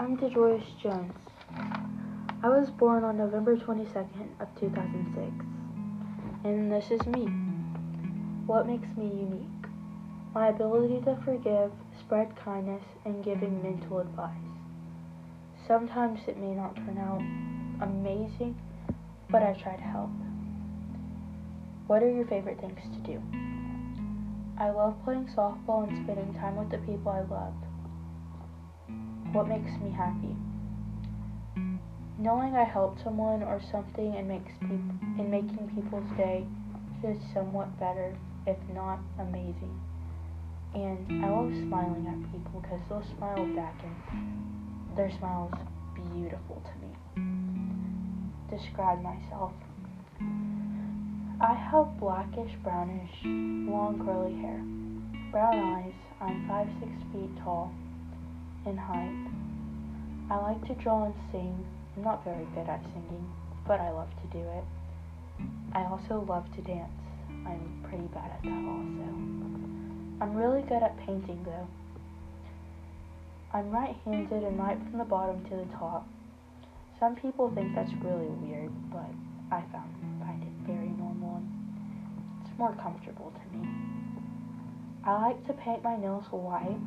I'm DeJoyce Jones. I was born on November 22nd of 2006, and this is me. What makes me unique? My ability to forgive, spread kindness, and giving mental advice. Sometimes it may not turn out amazing, but I try to help. What are your favorite things to do? I love playing softball and spending time with the people I love. What makes me happy? Knowing I helped someone or something and makes people in making people's day just somewhat better, if not amazing. And I love smiling at people because they'll smile back and their smile's beautiful to me. Describe myself. I have blackish, brownish, long curly hair, brown eyes. I'm 5 6 feet tall in height. I like to draw and sing. I'm not very good at singing, but I love to do it. I also love to dance. I'm pretty bad at that also. I'm really good at painting though. I'm right handed and write from the bottom to the top. Some people think that's really weird, but I found find it very normal it's more comfortable to me. I like to paint my nails white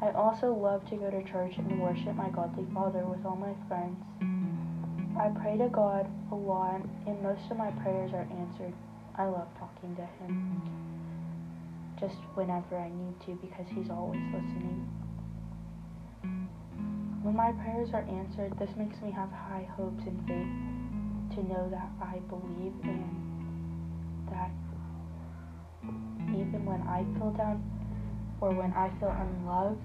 I also love to go to church and worship my godly Father with all my friends. I pray to God a lot, and most of my prayers are answered. I love talking to Him just whenever I need to because He's always listening. When my prayers are answered, this makes me have high hopes and faith to know that I believe and that even when I feel down, or when I feel unloved,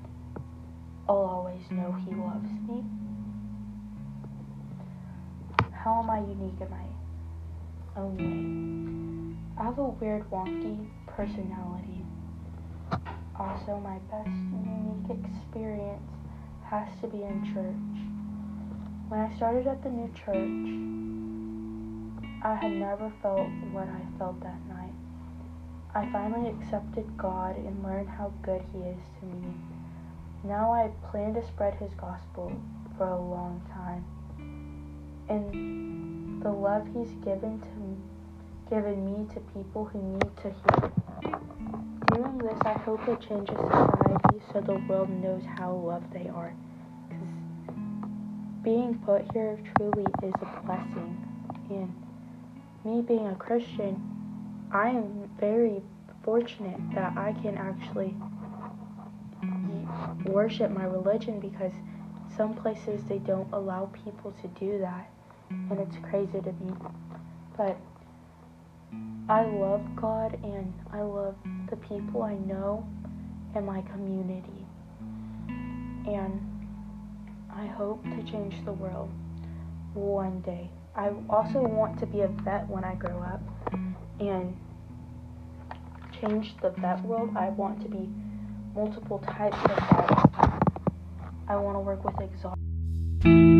I'll always know He loves me. How am I unique in my own way? I have a weird, wonky personality. Also, my best unique experience has to be in church. When I started at the new church, I had never felt what I felt that night. I finally accepted God and learned how good He is to me. Now I plan to spread His gospel for a long time. And the love He's given to me, given me to people who need to hear. Doing this, I hope it changes society so the world knows how loved they are. Because being put here truly is a blessing. And me being a Christian, I am very fortunate that I can actually worship my religion because some places they don't allow people to do that and it's crazy to me. But I love God and I love the people I know and my community. And I hope to change the world one day. I also want to be a vet when I grow up and change the vet world. I want to be multiple types of vets. I want to work with exotic.